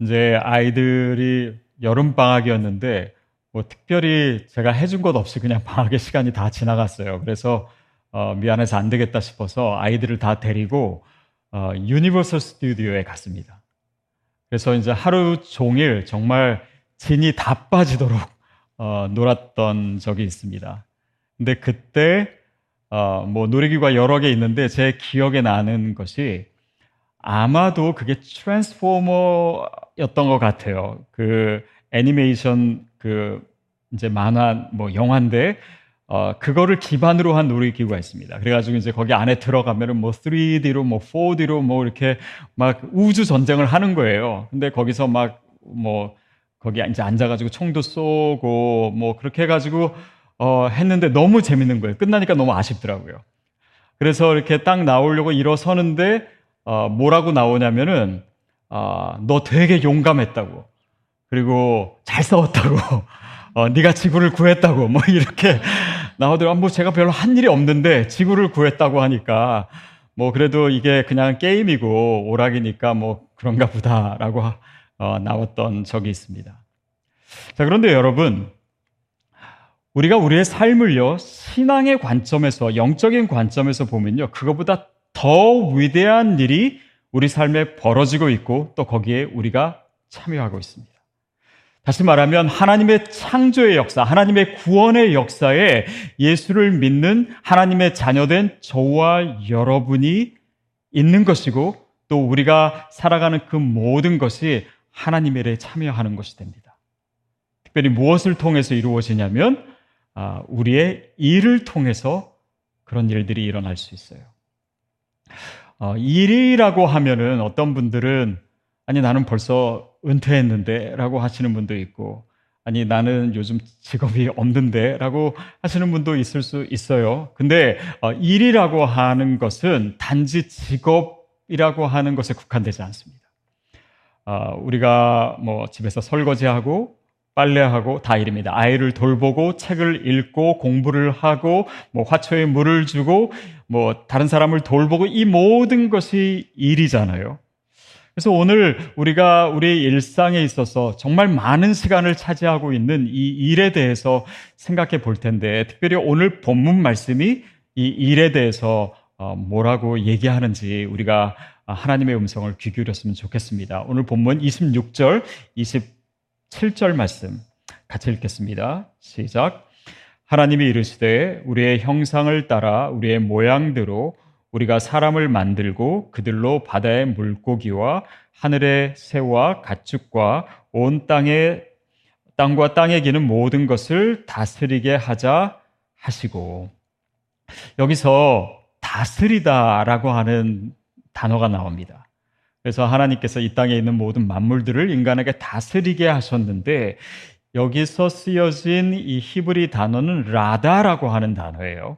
이제 아이들이 여름 방학이었는데 뭐 특별히 제가 해준 것 없이 그냥 방학의 시간이 다 지나갔어요. 그래서 어, 미안해서 안 되겠다 싶어서 아이들을 다 데리고 어, 유니버설 스튜디오에 갔습니다. 그래서 이제 하루 종일 정말 진이 다 빠지도록 어, 놀았던 적이 있습니다. 근데 그때 어, 뭐 놀이기구가 여러 개 있는데 제 기억에 나는 것이 아마도 그게 트랜스포머였던 것 같아요. 그 애니메이션 그 이제 만화 뭐 영화인데 어 그거를 기반으로 한 놀이기구가 있습니다. 그래가지고 이제 거기 안에 들어가면은 뭐 3D로 뭐 4D로 뭐 이렇게 막 우주 전쟁을 하는 거예요. 근데 거기서 막 뭐 거기 이제 앉아가지고 총도 쏘고 뭐 그렇게 해가지고 어 했는데 너무 재밌는 거예요. 끝나니까 너무 아쉽더라고요. 그래서 이렇게 딱 나오려고 일어서는데 어 뭐라고 나오냐면은 어 너 되게 용감했다고. 그리고 잘 싸웠다고, 어, 네가 지구를 구했다고, 뭐 이렇게 나오더라고. 뭐 제가 별로 한 일이 없는데 지구를 구했다고 하니까 뭐 그래도 이게 그냥 게임이고 오락이니까 뭐 그런가 보다라고 어, 나왔던 적이 있습니다. 자 그런데 여러분 우리가 우리의 삶을요 신앙의 관점에서 영적인 관점에서 보면요 그거보다 더 위대한 일이 우리 삶에 벌어지고 있고 또 거기에 우리가 참여하고 있습니다. 다시 말하면 하나님의 창조의 역사, 하나님의 구원의 역사에 예수를 믿는 하나님의 자녀된 저와 여러분이 있는 것이고 또 우리가 살아가는 그 모든 것이 하나님의 일에 참여하는 것이 됩니다. 특별히 무엇을 통해서 이루어지냐면 아, 우리의 일을 통해서 그런 일들이 일어날 수 있어요. 어, 일이라고 하면은 어떤 분들은 아니 나는 벌써 은퇴했는데 라고 하시는 분도 있고 아니 나는 요즘 직업이 없는데 라고 하시는 분도 있을 수 있어요. 근데 어, 일이라고 하는 것은 단지 직업이라고 하는 것에 국한되지 않습니다. 어, 우리가 뭐 집에서 설거지하고 빨래하고 다 일입니다. 아이를 돌보고 책을 읽고 공부를 하고 뭐 화초에 물을 주고 뭐 다른 사람을 돌보고 이 모든 것이 일이잖아요. 그래서 오늘 우리가 우리 일상에 있어서 정말 많은 시간을 차지하고 있는 이 일에 대해서 생각해 볼 텐데, 특별히 오늘 본문 말씀이 이 일에 대해서 어, 뭐라고 얘기하는지 우리가 하나님의 음성을 귀 기울였으면 좋겠습니다. 오늘 본문 26절, 27절 말씀 같이 읽겠습니다. 시작. 하나님이 이르시되 우리의 형상을 따라 우리의 모양대로 우리가 사람을 만들고 그들로 바다의 물고기와 하늘의 새와 가축과 온 땅의 땅과 땅에 기는 모든 것을 다스리게 하자 하시고 여기서 다스리다라고 하는 단어가 나옵니다. 그래서 하나님께서 이 땅에 있는 모든 만물들을 인간에게 다스리게 하셨는데 여기서 쓰여진 이 히브리 단어는 라다라고 하는 단어예요.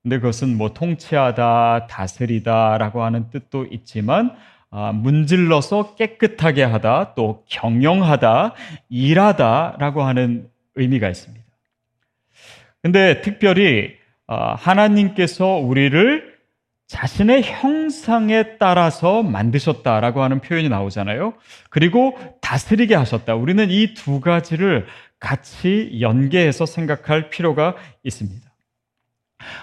근데 그것은 뭐 통치하다, 다스리다라고 하는 뜻도 있지만 아, 문질러서 깨끗하게 하다, 또 경영하다, 일하다라고 하는 의미가 있습니다. 근데 특별히 아, 하나님께서 우리를 자신의 형상에 따라서 만드셨다라고 하는 표현이 나오잖아요. 그리고 다스리게 하셨다. 우리는 이 두 가지를 같이 연계해서 생각할 필요가 있습니다.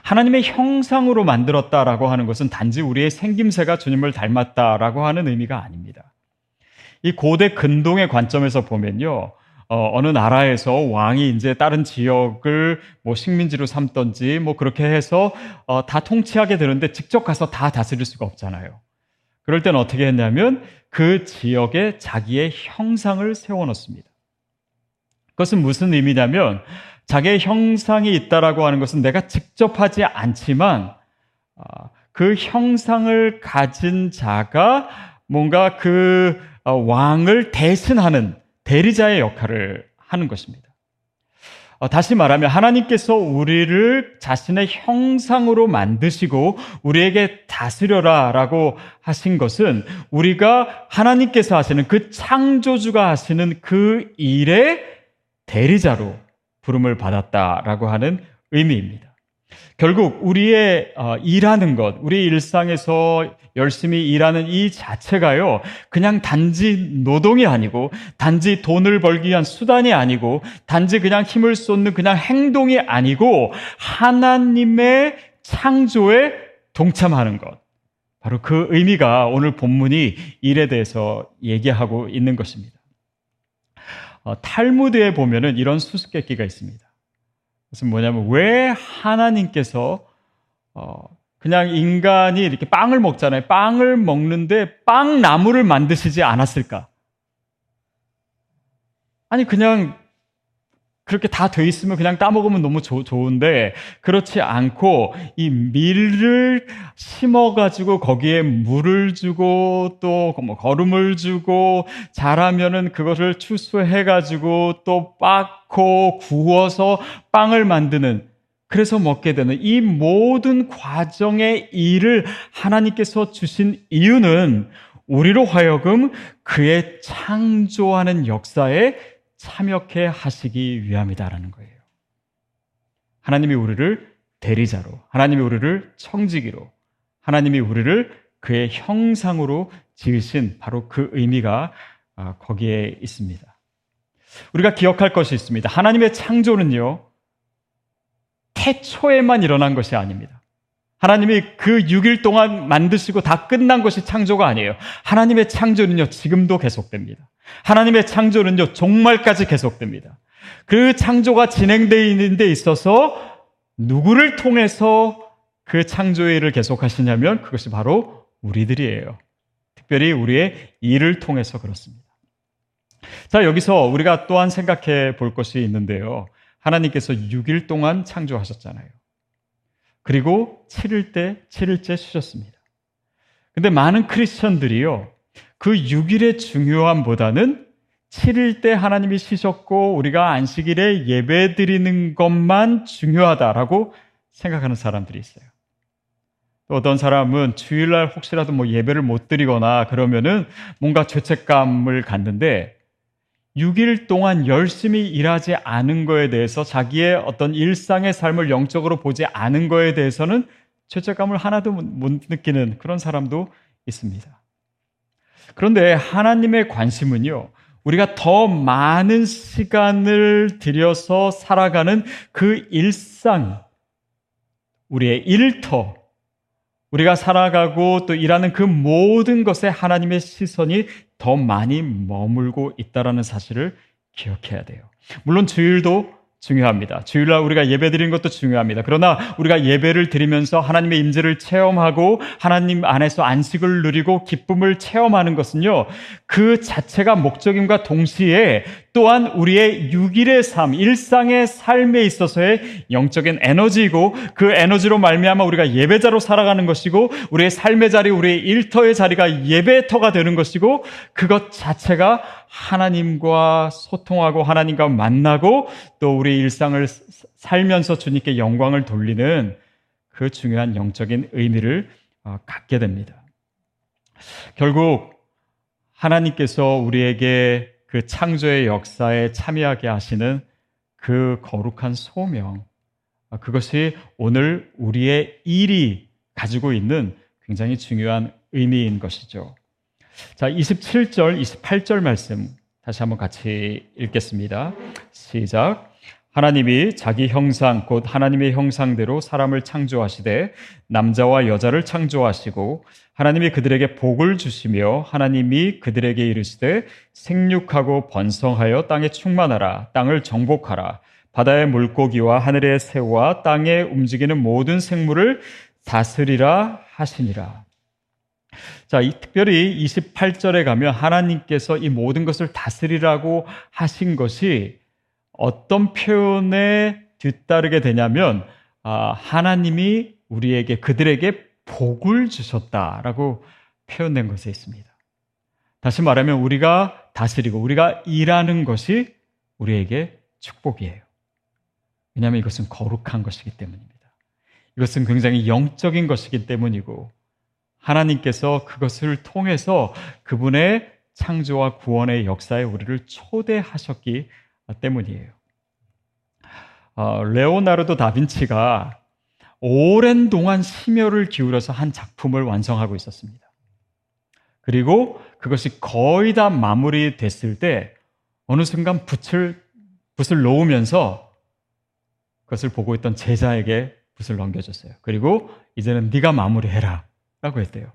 하나님의 형상으로 만들었다라고 하는 것은 단지 우리의 생김새가 주님을 닮았다라고 하는 의미가 아닙니다. 이 고대 근동의 관점에서 보면요. 어, 느 나라에서 왕이 이제 다른 지역을 뭐 식민지로 삼던지 뭐 그렇게 해서 어, 다 통치하게 되는데 직접 가서 다 다스릴 수가 없잖아요. 그럴 때는 어떻게 했냐면 그 지역에 자기의 형상을 세워놓습니다. 그것은 무슨 의미냐면 자기의 형상이 있다라고 하는 것은 내가 직접 하지 않지만 아, 그 형상을 가진 자가 뭔가 그 어, 왕을 대신하는 대리자의 역할을 하는 것입니다. 어, 다시 말하면 하나님께서 우리를 자신의 형상으로 만드시고 우리에게 다스려라 라고 하신 것은 우리가 하나님께서 하시는 그 창조주가 하시는 그 일의 대리자로 부름을 받았다라고 하는 의미입니다. 결국 우리의 어, 일하는 것, 우리 일상에서 열심히 일하는 이 자체가요, 그냥 단지 노동이 아니고, 단지 돈을 벌기 위한 수단이 아니고, 단지 그냥 힘을 쏟는 그냥 행동이 아니고, 하나님의 창조에 동참하는 것. 바로 그 의미가 오늘 본문이 일에 대해서 얘기하고 있는 것입니다. 어, 탈무드에 보면은 이런 수수께끼가 있습니다. 그것은 뭐냐면 왜 하나님께서 어, 그냥 인간이 이렇게 빵을 먹잖아요. 빵을 먹는데 빵 나무를 만드시지 않았을까? 아니 그냥 그렇게 다 돼 있으면 그냥 따먹으면 너무 조, 좋은데 그렇지 않고 이 밀을 심어가지고 거기에 물을 주고 또 뭐 거름을 주고 자라면은 그것을 추수해가지고 또 빻고 구워서 빵을 만드는 그래서 먹게 되는 이 모든 과정의 일을 하나님께서 주신 이유는 우리로 하여금 그의 창조하는 역사에 참여케 하시기 위함이다라는 거예요. 하나님이 우리를 대리자로, 하나님이 우리를 청지기로, 하나님이 우리를 그의 형상으로 지으신 바로 그 의미가 아, 거기에 있습니다. 우리가 기억할 것이 있습니다. 하나님의 창조는요, 태초에만 일어난 것이 아닙니다. 하나님이 그 6일 동안 만드시고 다 끝난 것이 창조가 아니에요. 하나님의 창조는요, 지금도 계속됩니다. 하나님의 창조는요, 종말까지 계속됩니다. 그 창조가 진행되어 있는 데 있어서 누구를 통해서 그 창조의 일을 계속하시냐면 그것이 바로 우리들이에요. 특별히 우리의 일을 통해서 그렇습니다. 자, 여기서 우리가 또한 생각해 볼 것이 있는데요. 하나님께서 6일 동안 창조하셨잖아요. 그리고 7일 때, 7일째 쉬셨습니다. 근데 많은 크리스천들이요. 그 6일의 중요함보다는 7일 때 하나님이 쉬셨고 우리가 안식일에 예배 드리는 것만 중요하다라고 생각하는 사람들이 있어요. 또 어떤 사람은 주일날 혹시라도 뭐 예배를 못 드리거나 그러면은 뭔가 죄책감을 갖는데 6일 동안 열심히 일하지 않은 거에 대해서 자기의 어떤 일상의 삶을 영적으로 보지 않은 거에 대해서는 죄책감을 하나도 못 느끼는 그런 사람도 있습니다. 그런데 하나님의 관심은요, 우리가 더 많은 시간을 들여서 살아가는 그 일상, 우리의 일터, 우리가 살아가고 또 일하는 그 모든 것에 하나님의 시선이 더 많이 머물고 있다라는 사실을 기억해야 돼요. 물론 주일도 중요합니다. 주일날 우리가 예배 드리는 것도 중요합니다. 그러나 우리가 예배를 드리면서 하나님의 임재를 체험하고 하나님 안에서 안식을 누리고 기쁨을 체험하는 것은요. 그 자체가 목적임과 동시에 또한 우리의 6일의 삶, 일상의 삶에 있어서의 영적인 에너지이고 그 에너지로 말미암아 우리가 예배자로 살아가는 것이고 우리의 삶의 자리, 우리의 일터의 자리가 예배터가 되는 것이고 그것 자체가 하나님과 소통하고 하나님과 만나고 또 우리 일상을 살면서 주님께 영광을 돌리는 그 중요한 영적인 의미를 어, 갖게 됩니다. 결국 하나님께서 우리에게 그 창조의 역사에 참여하게 하시는 그 거룩한 소명, 아, 그것이 오늘 우리의 일이 가지고 있는 굉장히 중요한 의미인 것이죠. 자, 27절, 28절 말씀 다시 한번 같이 읽겠습니다. 시작. 하나님이 자기 형상 곧 하나님의 형상대로 사람을 창조하시되 남자와 여자를 창조하시고 하나님이 그들에게 복을 주시며 하나님이 그들에게 이르시되 생육하고 번성하여 땅에 충만하라 땅을 정복하라 바다의 물고기와 하늘의 새와 땅에 움직이는 모든 생물을 다스리라 하시니라. 자, 이, 특별히 28절에 가면 하나님께서 이 모든 것을 다스리라고 하신 것이 어떤 표현에 뒤따르게 되냐면 아, 하나님이 우리에게 그들에게 복을 주셨다라고 표현된 것에 있습니다. 다시 말하면 우리가 다스리고 우리가 일하는 것이 우리에게 축복이에요. 왜냐하면 이것은 거룩한 것이기 때문입니다. 이것은 굉장히 영적인 것이기 때문이고 하나님께서 그것을 통해서 그분의 창조와 구원의 역사에 우리를 초대하셨기 때문이에요. 어, 레오나르도 다빈치가 오랜 동안 심혈을 기울여서 한 작품을 완성하고 있었습니다. 그리고 그것이 거의 다 마무리됐을 때 어느 순간 붓을 붓을 놓으면서 그것을 보고 있던 제자에게 붓을 넘겨줬어요. 그리고 이제는 네가 마무리해라 라고 했대요.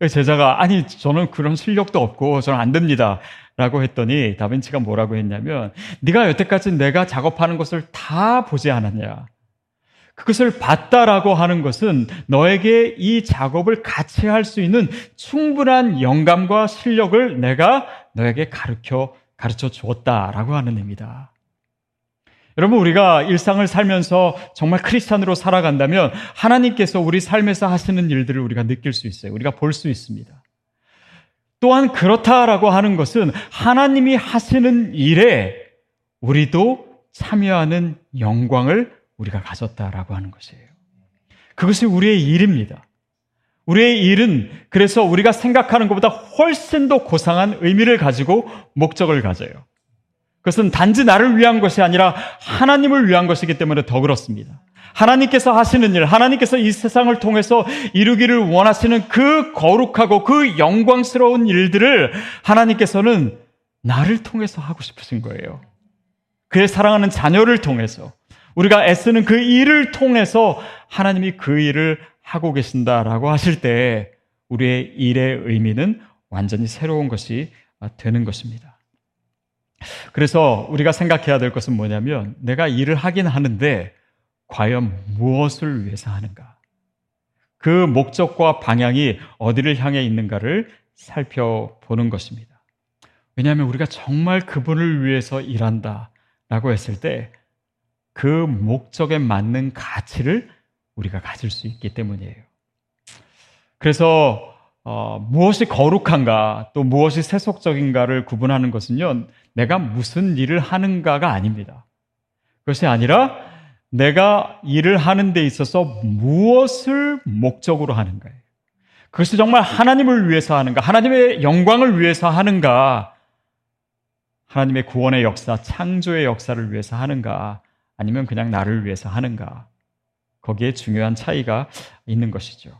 제자가 아니 저는 그런 실력도 없고 저는 안 됩니다 라고 했더니 다빈치가 뭐라고 했냐면 네가 여태까지 내가 작업하는 것을 다 보지 않았냐 그것을 봤다라고 하는 것은 너에게 이 작업을 같이 할 수 있는 충분한 영감과 실력을 내가 너에게 가르쳐 가르쳐 주었다라고 하는 의미다. 여러분 우리가 일상을 살면서 정말 크리스찬으로 살아간다면 하나님께서 우리 삶에서 하시는 일들을 우리가 느낄 수 있어요. 우리가 볼 수 있습니다. 또한 그렇다라고 하는 것은 하나님이 하시는 일에 우리도 참여하는 영광을 우리가 가졌다라고 하는 것이에요. 그것이 우리의 일입니다. 우리의 일은 그래서 우리가 생각하는 것보다 훨씬 더 고상한 의미를 가지고 목적을 가져요. 그것은 단지 나를 위한 것이 아니라 하나님을 위한 것이기 때문에 더 그렇습니다. 하나님께서 하시는 일, 하나님께서 이 세상을 통해서 이루기를 원하시는 그 거룩하고 그 영광스러운 일들을 하나님께서는 나를 통해서 하고 싶으신 거예요. 그의 사랑하는 자녀를 통해서. 우리가 애쓰는 그 일을 통해서 하나님이 그 일을 하고 계신다라고 하실 때 우리의 일의 의미는 완전히 새로운 것이 되는 것입니다. 그래서 우리가 생각해야 될 것은 뭐냐면 내가 일을 하긴 하는데 과연 무엇을 위해서 하는가? 그 목적과 방향이 어디를 향해 있는가를 살펴보는 것입니다. 왜냐하면 우리가 정말 그분을 위해서 일한다 라고 했을 때 그 목적에 맞는 가치를 우리가 가질 수 있기 때문이에요. 그래서 어, 무엇이 거룩한가 또 무엇이 세속적인가를 구분하는 것은요, 내가 무슨 일을 하는가가 아닙니다. 그것이 아니라 내가 일을 하는 데 있어서 무엇을 목적으로 하는가예요. 그것이 정말 하나님을 위해서 하는가, 하나님의 영광을 위해서 하는가, 하나님의 구원의 역사, 창조의 역사를 위해서 하는가, 아니면 그냥 나를 위해서 하는가. 거기에 중요한 차이가 있는 것이죠.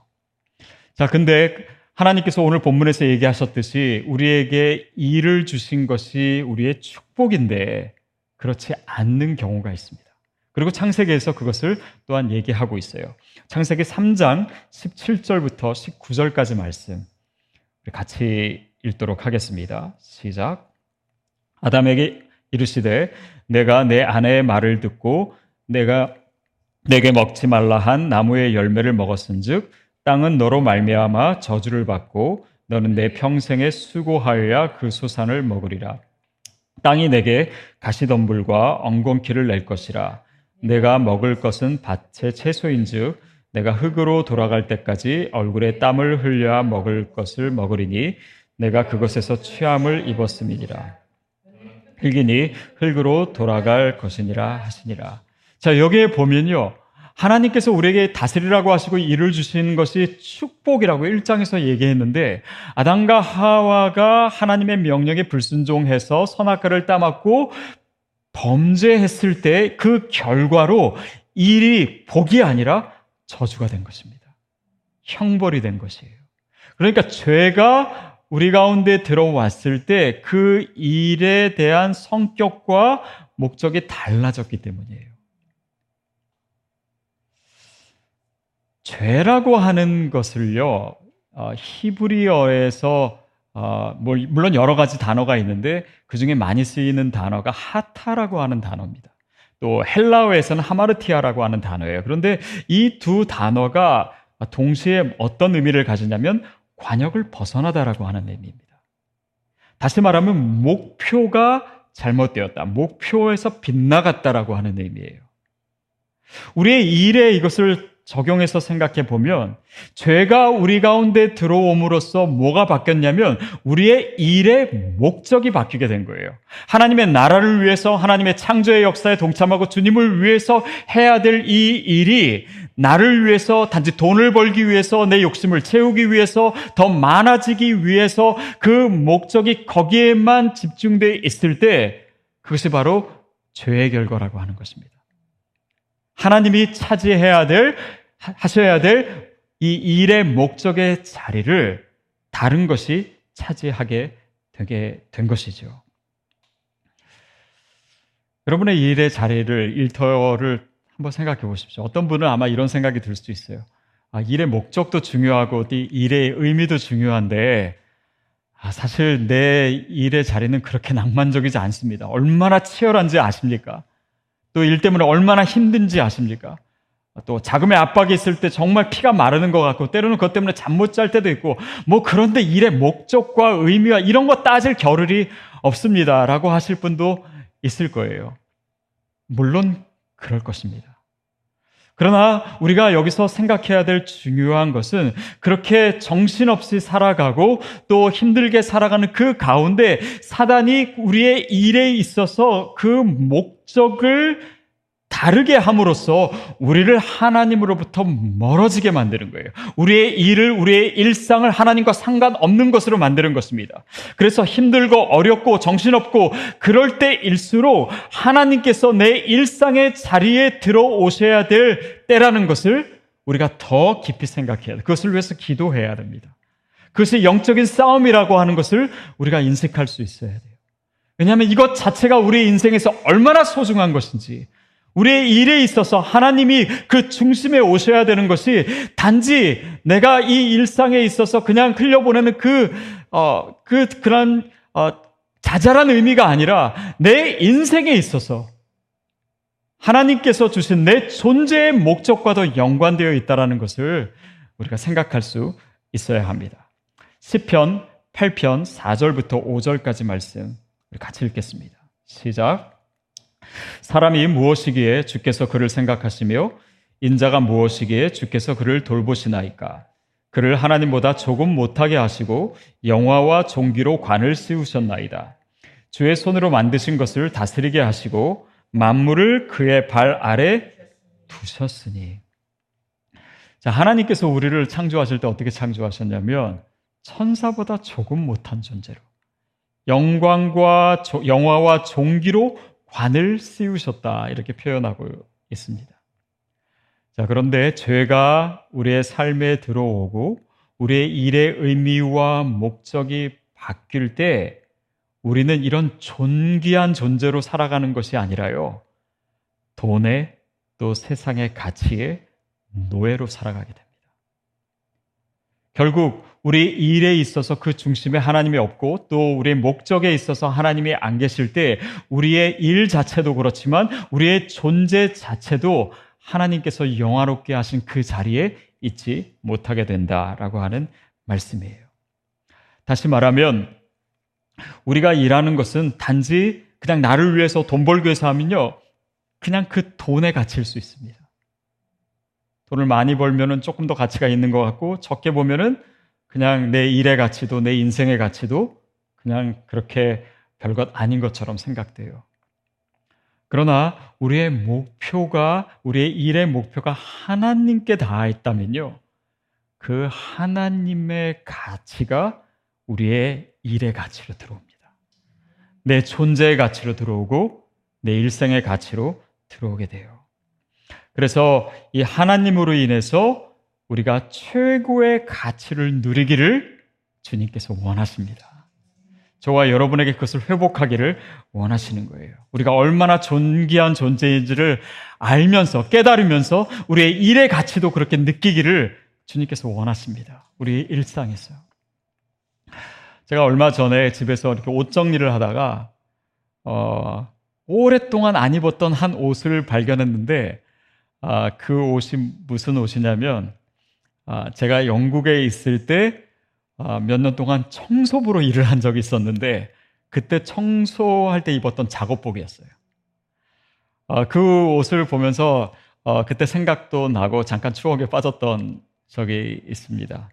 자, 근데 하나님께서 오늘 본문에서 얘기하셨듯이 우리에게 일을 주신 것이 우리의 축복인데 그렇지 않는 경우가 있습니다. 그리고 창세기에서 그것을 또한 얘기하고 있어요. 창세기 3장 17절부터 19절까지 말씀 같이 읽도록 하겠습니다. 시작. 아담에게 이르시되 내가 내 아내의 말을 듣고 내가 내게 먹지 말라 한 나무의 열매를 먹었은즉 땅은 너로 말미암아 저주를 받고 너는 내 평생에 수고하여야 그 소산을 먹으리라. 땅이 내게 가시덤불과 엉겅퀴를 낼 것이라. 내가 먹을 것은 밭의 채소인즉 내가 흙으로 돌아갈 때까지 얼굴에 땀을 흘려 먹을 것을 먹으리니 내가 그것에서 취함을 입었음이니라. 흙이니 흙으로 돌아갈 것이니라 하시니라. 자, 여기에 보면요. 하나님께서 우리에게 다스리라고 하시고 일을 주시는 것이 축복이라고 1장에서 얘기했는데 아담과 하와가 하나님의 명령에 불순종해서 선악과를 따먹고 범죄했을 때 그 결과로 일이 복이 아니라 저주가 된 것입니다. 형벌이 된 것이에요. 그러니까 죄가 우리 가운데 들어왔을 때 그 일에 대한 성격과 목적이 달라졌기 때문이에요. 죄라고 하는 것을요, 어, 히브리어에서 어, 뭐, 물론 여러 가지 단어가 있는데 그 중에 많이 쓰이는 단어가 하타라고 하는 단어입니다. 또 헬라어에서는 하마르티아라고 하는 단어예요. 그런데 이 두 단어가 동시에 어떤 의미를 가지냐면 관역을 벗어나다라고 하는 의미입니다. 다시 말하면 목표가 잘못되었다. 목표에서 빗나갔다라고 하는 의미예요. 우리의 일에 이것을 적용해서 생각해 보면 죄가 우리 가운데 들어옴으로써 뭐가 바뀌었냐면 우리의 일의 목적이 바뀌게 된 거예요. 하나님의 나라를 위해서 하나님의 창조의 역사에 동참하고 주님을 위해서 해야 될 이 일이 나를 위해서 단지 돈을 벌기 위해서 내 욕심을 채우기 위해서 더 많아지기 위해서 그 목적이 거기에만 집중되어 있을 때 그것이 바로 죄의 결과라고 하는 것입니다. 하나님이 차지해야 될 하셔야 될 이 일의 목적의 자리를 다른 것이 차지하게 되게 된 것이죠. 여러분의 일의 자리를 일터를 한번 생각해 보십시오. 어떤 분은 아마 이런 생각이 들 수도 있어요. 아, 일의 목적도 중요하고 일의 의미도 중요한데 아, 사실 내 일의 자리는 그렇게 낭만적이지 않습니다. 얼마나 치열한지 아십니까? 또 일 때문에 얼마나 힘든지 아십니까? 또 자금의 압박이 있을 때 정말 피가 마르는 것 같고 때로는 그것 때문에 잠 못 잘 때도 있고 뭐 그런데 일의 목적과 의미와 이런 거 따질 겨를이 없습니다라고 하실 분도 있을 거예요. 물론 그럴 것입니다. 그러나 우리가 여기서 생각해야 될 중요한 것은 그렇게 정신없이 살아가고 또 힘들게 살아가는 그 가운데 사단이 우리의 일에 있어서 그 목적을 다르게 함으로써 우리를 하나님으로부터 멀어지게 만드는 거예요. 우리의 일을, 우리의 일상을 하나님과 상관없는 것으로 만드는 것입니다. 그래서 힘들고 어렵고 정신없고 그럴 때일수록 하나님께서 내 일상의 자리에 들어오셔야 될 때라는 것을 우리가 더 깊이 생각해야 돼. 그것을 위해서 기도해야 됩니다. 그것이 영적인 싸움이라고 하는 것을 우리가 인식할 수 있어야 돼요. 왜냐하면 이것 자체가 우리 인생에서 얼마나 소중한 것인지, 우리의 일에 있어서 하나님이 그 중심에 오셔야 되는 것이 단지 내가 이 일상에 있어서 그냥 흘려보내는 그, 어, 그, 그런, 어, 자잘한 의미가 아니라 내 인생에 있어서 하나님께서 주신 내 존재의 목적과도 연관되어 있다는 것을 우리가 생각할 수 있어야 합니다. 10편 8편 4절부터 5절까지 말씀 같이 읽겠습니다. 시작. 사람이 무엇이기에 주께서 그를 생각하시며 인자가 무엇이기에 주께서 그를 돌보시나이까? 그를 하나님보다 조금 못하게 하시고 영화와 종기로 관을 씌우셨나이다. 주의 손으로 만드신 것을 다스리게 하시고 만물을 그의 발 아래 두셨으니. 자, 하나님께서 우리를 창조하실 때 어떻게 창조하셨냐면 천사보다 조금 못한 존재로 영광과 영화와 종기로 관을 씌우셨다. 이렇게 표현하고 있습니다. 자, 그런데 죄가 우리의 삶에 들어오고 우리의 일의 의미와 목적이 바뀔 때 우리는 이런 존귀한 존재로 살아가는 것이 아니라요. 돈에 또 세상의 가치에 노예로 살아가게 됩니다. 결국 우리 일에 있어서 그 중심에 하나님이 없고 또 우리의 목적에 있어서 하나님이 안 계실 때 우리의 일 자체도 그렇지만 우리의 존재 자체도 하나님께서 영화롭게 하신 그 자리에 있지 못하게 된다라고 하는 말씀이에요. 다시 말하면 우리가 일하는 것은 단지 그냥 나를 위해서 돈 벌기 위해서 하면요. 그냥 그 돈에 갇힐 수 있습니다. 돈을 많이 벌면은 조금 더 가치가 있는 것 같고 적게 보면은 그냥 내 일의 가치도 내 인생의 가치도 그냥 그렇게 별것 아닌 것처럼 생각돼요. 그러나 우리의 목표가 우리의 일의 목표가 하나님께 닿아 있다면요. 그 하나님의 가치가 우리의 일의 가치로 들어옵니다. 내 존재의 가치로 들어오고 내 일생의 가치로 들어오게 돼요. 그래서 이 하나님으로 인해서 우리가 최고의 가치를 누리기를 주님께서 원하십니다. 저와 여러분에게 그것을 회복하기를 원하시는 거예요. 우리가 얼마나 존귀한 존재인지를 알면서 깨달으면서 우리의 일의 가치도 그렇게 느끼기를 주님께서 원하십니다. 우리 일상에서. 제가 얼마 전에 집에서 이렇게 옷 정리를 하다가 어, 오랫동안 안 입었던 한 옷을 발견했는데 아, 그 옷이 무슨 옷이냐면 아, 제가 영국에 있을 때 몇년 아, 동안 청소부로 일을 한 적이 있었는데 그때 청소할 때 입었던 작업복이었어요. 아, 그 옷을 보면서 어, 그때 생각도 나고 잠깐 추억에 빠졌던 적이 있습니다.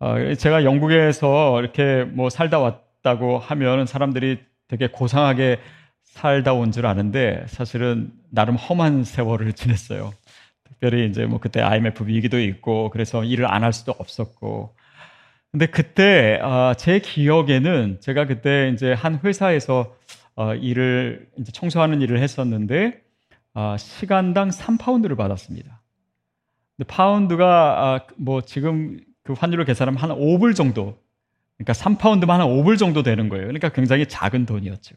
어, 제가 영국에서 이렇게 뭐 살다 왔다고 하면 사람들이 되게 고상하게 살다 온 줄 아는데 사실은 나름 험한 세월을 지냈어요. 특별히 이제 뭐 그때 IMF 위기도 있고 그래서 일을 안 할 수도 없었고. 근데 그때 어, 제 기억에는 제가 그때 이제 한 회사에서 어, 일을 이제 청소하는 일을 했었는데 어, 시간당 3파운드를 받았습니다. 근데 파운드가 아, 뭐 지금 그 환율로 계산하면 한 5불 정도. 그러니까 3파운드만 한 5불 정도 되는 거예요. 그러니까 굉장히 작은 돈이었죠.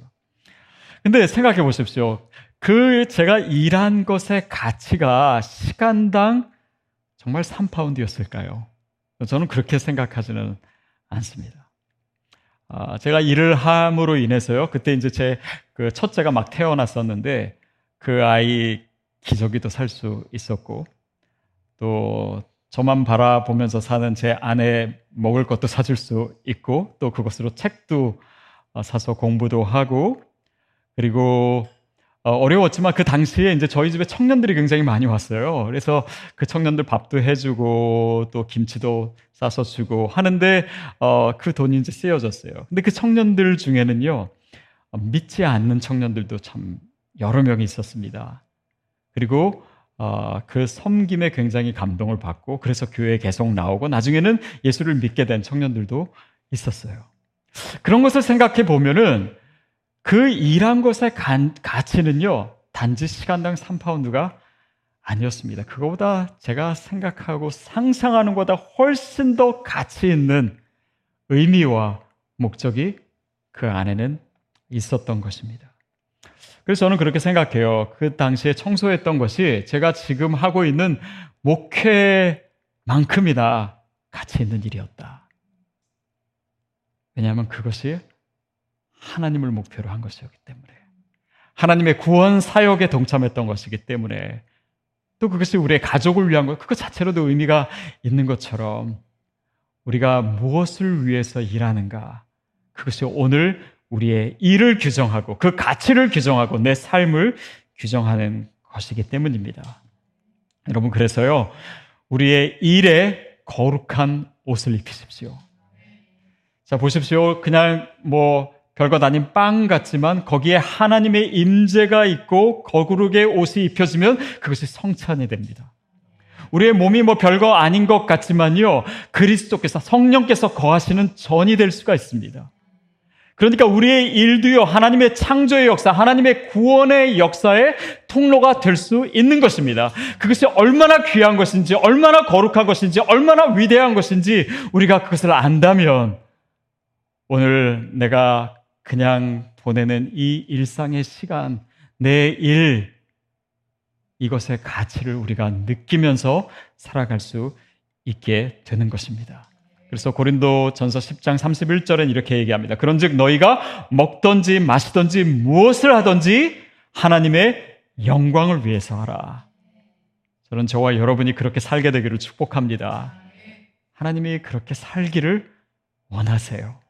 근데 생각해 보십시오. 그 제가 일한 것의 가치가 시간당 정말 3파운드였을까요? 저는 그렇게 생각하지는 않습니다. 아, 제가 일을 함으로 인해서요. 그때 이제 제 그 첫째가 막 태어났었는데 그 아이 기저귀도 살 수 있었고 또 저만 바라보면서 사는 제 아내 먹을 것도 사줄 수 있고 또 그것으로 책도 어, 사서 공부도 하고 그리고 어, 어려웠지만 그 당시에 이제 저희 집에 청년들이 굉장히 많이 왔어요. 그래서 그 청년들 밥도 해주고 또 김치도 싸서 주고 하는데 어, 그 돈이 이제 쓰여졌어요. 근데 그 청년들 중에는요 어, 믿지 않는 청년들도 참 여러 명이 있었습니다. 그리고 어, 그 섬김에 굉장히 감동을 받고 그래서 교회에 계속 나오고 나중에는 예수를 믿게 된 청년들도 있었어요. 그런 것을 생각해 보면은 그 일한 것의 가치는요, 단지 시간당 3파운드가 아니었습니다. 그거보다 제가 생각하고 상상하는 것보다 훨씬 더 가치 있는 의미와 목적이 그 안에는 있었던 것입니다. 그래서 저는 그렇게 생각해요. 그 당시에 청소했던 것이 제가 지금 하고 있는 목회만큼이나 가치 있는 일이었다. 왜냐하면 그것이 하나님을 목표로 한 것이었기 때문에 하나님의 구원 사역에 동참했던 것이기 때문에 또 그것이 우리의 가족을 위한 것, 그것 자체로도 의미가 있는 것처럼 우리가 무엇을 위해서 일하는가, 그것이 오늘 우리의 일을 규정하고 그 가치를 규정하고 내 삶을 규정하는 것이기 때문입니다. 여러분, 그래서요, 우리의 일에 거룩한 옷을 입히십시오. 자, 보십시오. 그냥 뭐 별것 아닌 빵 같지만 거기에 하나님의 임재가 있고 거룩의 옷이 입혀지면 그것이 성찬이 됩니다. 우리의 몸이 뭐 별거 아닌 것 같지만요. 그리스도께서 성령께서 거하시는 전이 될 수가 있습니다. 그러니까 우리의 일도요. 하나님의 창조의 역사, 하나님의 구원의 역사의 통로가 될 수 있는 것입니다. 그것이 얼마나 귀한 것인지, 얼마나 거룩한 것인지, 얼마나 위대한 것인지 우리가 그것을 안다면 오늘 내가 그냥 보내는 이 일상의 시간, 내 일, 이것의 가치를 우리가 느끼면서 살아갈 수 있게 되는 것입니다. 그래서 고린도 전서 10장 31절엔 이렇게 얘기합니다. 그런 즉 너희가 먹던지 마시던지 무엇을 하던지 하나님의 영광을 위해서 하라. 저는 저와 여러분이 그렇게 살게 되기를 축복합니다. 하나님이 그렇게 살기를 원하세요.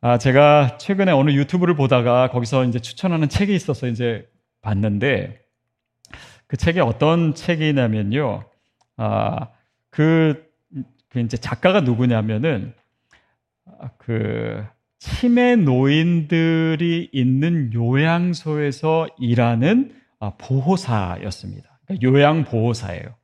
아, 제가 최근에 어느 유튜브를 보다가 거기서 이제 추천하는 책이 있어서 이제 봤는데 그 책이 어떤 책이냐면요. 아, 그, 그 이제 작가가 누구냐면은 아, 그 치매 노인들이 있는 요양소에서 일하는 아, 보호사였습니다. 그러니까 요양 보호사예요.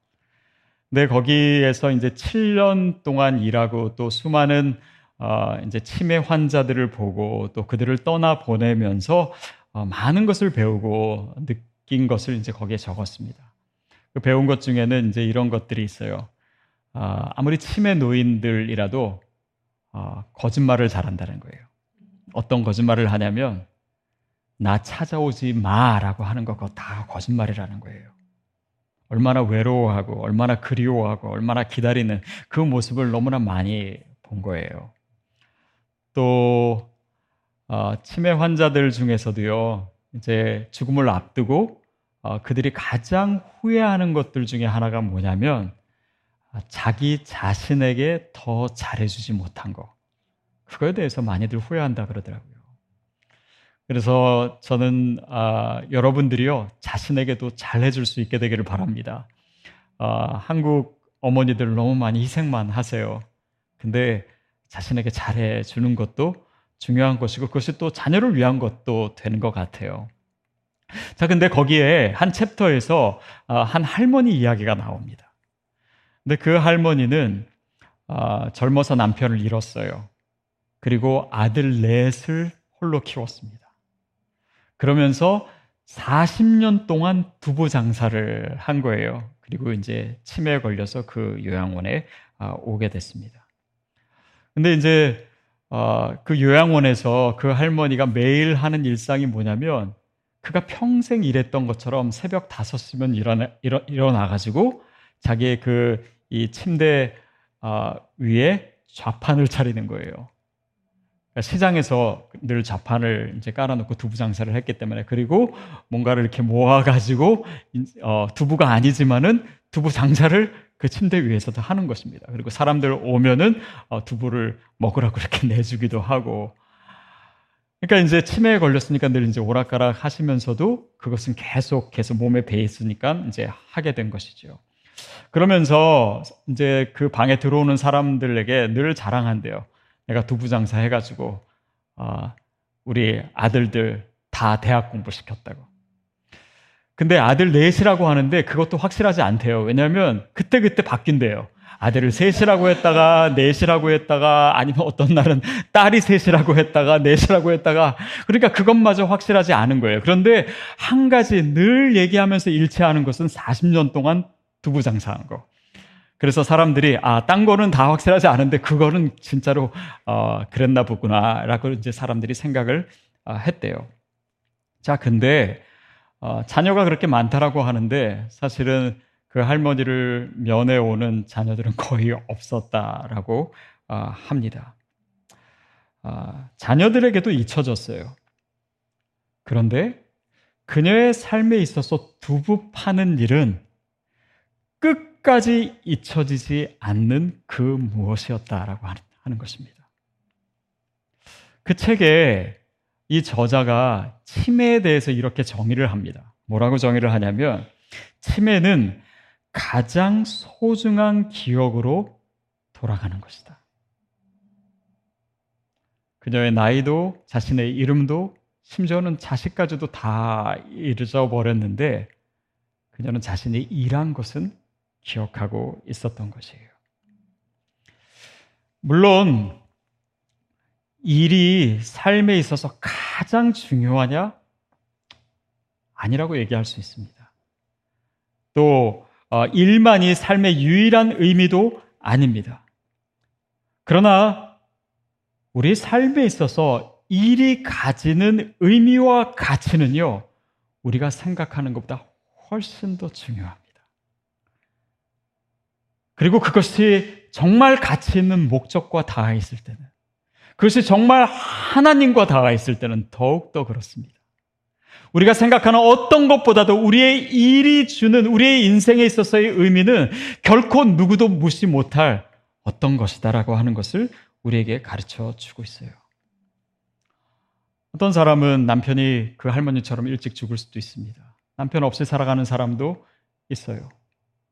근데 거기에서 이제 7년 동안 일하고 또 수많은 어, 이제 치매 환자들을 보고 또 그들을 떠나 보내면서 어, 많은 것을 배우고 느낀 것을 이제 거기에 적었습니다. 그 배운 것 중에는 이제 이런 것들이 있어요. 어, 아무리 치매 노인들이라도 어, 거짓말을 잘한다는 거예요. 어떤 거짓말을 하냐면 나 찾아오지 마라고 하는 것 그거 다 거짓말이라는 거예요. 얼마나 외로워하고 얼마나 그리워하고 얼마나 기다리는 그 모습을 너무나 많이 본 거예요. 또 어, 치매 환자들 중에서도요. 이제 죽음을 앞두고 어, 그들이 가장 후회하는 것들 중에 하나가 뭐냐면 아, 자기 자신에게 더 잘해주지 못한 거. 그거에 대해서 많이들 후회한다 그러더라고요. 그래서 저는 아, 여러분들이요 자신에게도 잘해줄 수 있게 되기를 바랍니다. 아, 한국 어머니들 너무 많이 희생만 하세요. 근데 자신에게 잘해 주는 것도 중요한 것이고 그것이 또 자녀를 위한 것도 되는 것 같아요. 자, 근데 거기에 한 챕터에서 아, 한 할머니 이야기가 나옵니다. 근데 그 할머니는 아, 젊어서 남편을 잃었어요. 그리고 아들 넷을 홀로 키웠습니다. 그러면서 40년 동안 두부 장사를 한 거예요. 그리고 이제 치매에 걸려서 그 요양원에 아, 오게 됐습니다. 근데 이제 어, 그 요양원에서 그 할머니가 매일 하는 일상이 뭐냐면 그가 평생 일했던 것처럼 새벽 5시면 일어나, 일어, 일어나가지고 자기의 그 이 침대 어, 위에 좌판을 차리는 거예요. 그러니까 시장에서 늘 좌판을 이제 깔아놓고 두부 장사를 했기 때문에 그리고 뭔가를 이렇게 모아가지고 어, 두부가 아니지만은 두부 장사를 그 침대 위에서도 하는 것입니다. 그리고 사람들 오면은 어, 두부를 먹으라고 이렇게 내주기도 하고. 그러니까 이제 치매에 걸렸으니까 늘 이제 오락가락 하시면서도 그것은 계속 계속 몸에 배 있으니까 이제 하게 된 것이죠. 그러면서 이제 그 방에 들어오는 사람들에게 늘 자랑한대요. 내가 두부 장사 해가지고 어, 우리 아들들 다 대학 공부 시켰다고. 근데 아들 넷이라고 하는데 그것도 확실하지 않대요. 왜냐하면 그때그때 바뀐대요. 아들을 셋이라고 했다가 넷이라고 했다가 아니면 어떤 날은 딸이 셋이라고 했다가 넷이라고 했다가 그러니까 그것마저 확실하지 않은 거예요. 그런데 한 가지 늘 얘기하면서 일치하는 것은 40년 동안 두부 장사한 거. 그래서 사람들이 아, 딴 거는 다 확실하지 않은데 그거는 진짜로 어, 그랬나 보구나라고 이제 사람들이 생각을 어, 했대요. 자, 근데 어, 자녀가 그렇게 많다라고 하는데 사실은 그 할머니를 면회 오는 자녀들은 거의 없었다라고 어, 합니다. 어, 자녀들에게도 잊혀졌어요. 그런데 그녀의 삶에 있어서 두부 파는 일은 끝까지 잊혀지지 않는 그 무엇이었다라고 하는 것입니다. 그 책에 이 저자가 치매에 대해서 이렇게 정의를 합니다. 뭐라고 정의를 하냐면 치매는 가장 소중한 기억으로 돌아가는 것이다. 그녀의 나이도 자신의 이름도 심지어는 자식까지도 다 잊어버렸는데 그녀는 자신이 일한 것은 기억하고 있었던 것이에요. 물론 일이 삶에 있어서 가장 중요하냐? 아니라고 얘기할 수 있습니다. 또 어, 일만이 삶의 유일한 의미도 아닙니다. 그러나 우리 삶에 있어서 일이 가지는 의미와 가치는요, 우리가 생각하는 것보다 훨씬 더 중요합니다. 그리고 그것이 정말 가치 있는 목적과 닿아 있을 때는 그것이 정말 하나님과 닿아 있을 때는 더욱더 그렇습니다. 우리가 생각하는 어떤 것보다도 우리의 일이 주는 우리의 인생에 있어서의 의미는 결코 누구도 무시 못할 어떤 것이다라고 하는 것을 우리에게 가르쳐 주고 있어요. 어떤 사람은 남편이 그 할머니처럼 일찍 죽을 수도 있습니다. 남편 없이 살아가는 사람도 있어요.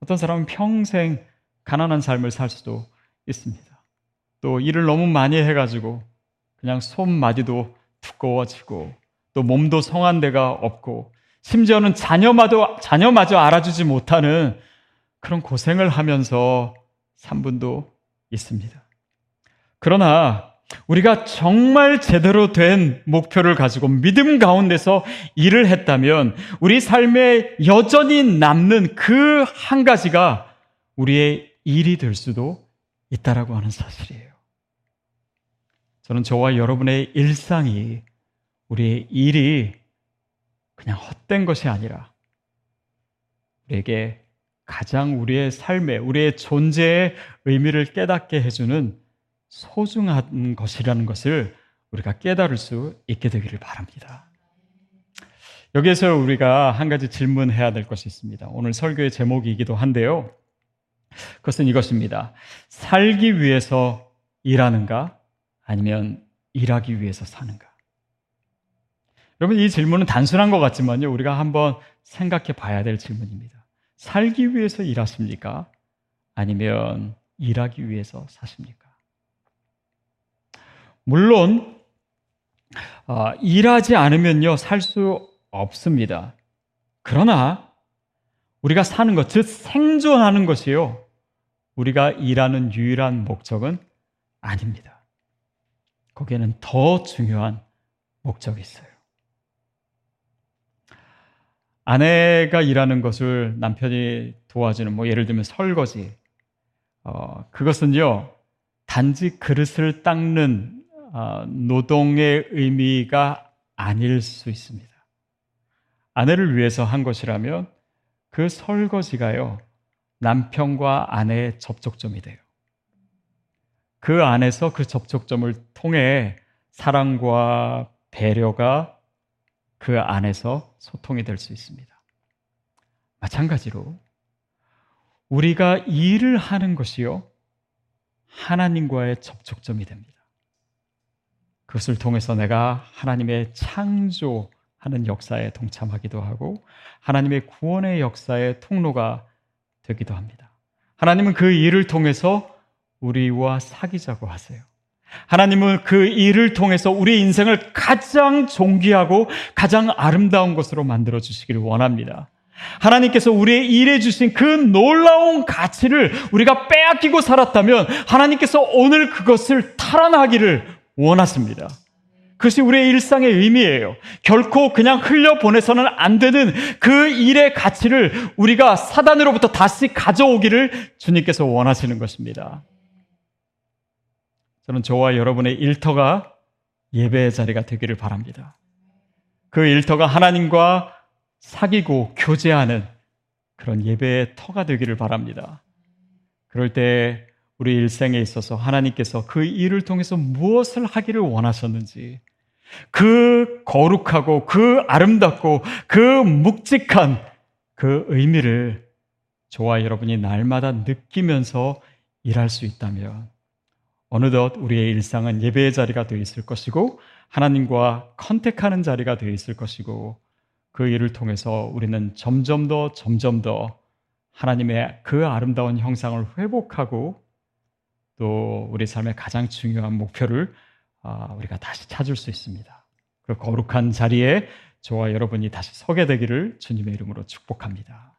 어떤 사람은 평생 가난한 삶을 살 수도 있습니다. 또 일을 너무 많이 해가지고 그냥 손마디도 두꺼워지고 또 몸도 성한 데가 없고 심지어는 자녀마저, 자녀마저 알아주지 못하는 그런 고생을 하면서 산 분도 있습니다. 그러나 우리가 정말 제대로 된 목표를 가지고 믿음 가운데서 일을 했다면 우리 삶에 여전히 남는 그 한 가지가 우리의 일이 될 수도 있다라고 하는 사실이에요. 저는 저와 여러분의 일상이 우리의 일이 그냥 헛된 것이 아니라 우리에게 가장 우리의 삶에, 우리의 존재의 의미를 깨닫게 해주는 소중한 것이라는 것을 우리가 깨달을 수 있게 되기를 바랍니다. 여기에서 우리가 한 가지 질문해야 될 것이 있습니다. 오늘 설교의 제목이기도 한데요. 그것은 이것입니다. 살기 위해서 일하는가? 아니면 일하기 위해서 사는가? 여러분, 이 질문은 단순한 것 같지만요. 우리가 한번 생각해 봐야 될 질문입니다. 살기 위해서 일하십니까? 아니면 일하기 위해서 사십니까? 물론, 어, 일하지 않으면요, 살 수 없습니다. 그러나, 우리가 사는 것, 즉 생존하는 것이요. 우리가 일하는 유일한 목적은 아닙니다. 거기에는 더 중요한 목적이 있어요. 아내가 일하는 것을 남편이 도와주는 뭐 예를 들면 설거지 어, 그것은요 단지 그릇을 닦는 어, 노동의 의미가 아닐 수 있습니다. 아내를 위해서 한 것이라면 그 설거지가요 남편과 아내의 접촉점이 돼요. 그 안에서 그 접촉점을 통해 사랑과 배려가 그 안에서 소통이 될 수 있습니다. 마찬가지로 우리가 일을 하는 것이요. 하나님과의 접촉점이 됩니다. 그것을 통해서 내가 하나님의 창조하는 역사에 동참하기도 하고 하나님의 구원의 역사의 통로가 되기도 합니다. 하나님은 그 일을 통해서 우리와 사귀자고 하세요. 하나님은 그 일을 통해서 우리 인생을 가장 존귀하고 가장 아름다운 것으로 만들어 주시기를 원합니다. 하나님께서 우리의 일해 주신 그 놀라운 가치를 우리가 빼앗기고 살았다면 하나님께서 오늘 그것을 탈환하기를 원하십니다. 그것이 우리의 일상의 의미예요. 결코 그냥 흘려보내서는 안 되는 그 일의 가치를 우리가 사단으로부터 다시 가져오기를 주님께서 원하시는 것입니다. 저는 저와 여러분의 일터가 예배의 자리가 되기를 바랍니다. 그 일터가 하나님과 사귀고 교제하는 그런 예배의 터가 되기를 바랍니다. 그럴 때 우리 일생에 있어서 하나님께서 그 일을 통해서 무엇을 하기를 원하셨는지 그 거룩하고 그 아름답고 그 묵직한 그 의미를 저와 여러분이 날마다 느끼면서 일할 수 있다면 어느덧 우리의 일상은 예배의 자리가 되어 있을 것이고 하나님과 컨택하는 자리가 되어 있을 것이고 그 일을 통해서 우리는 점점 더 점점 더 하나님의 그 아름다운 형상을 회복하고 또 우리 삶의 가장 중요한 목표를 아, 우리가 다시 찾을 수 있습니다. 그 거룩한 자리에 저와 여러분이 다시 서게 되기를 주님의 이름으로 축복합니다.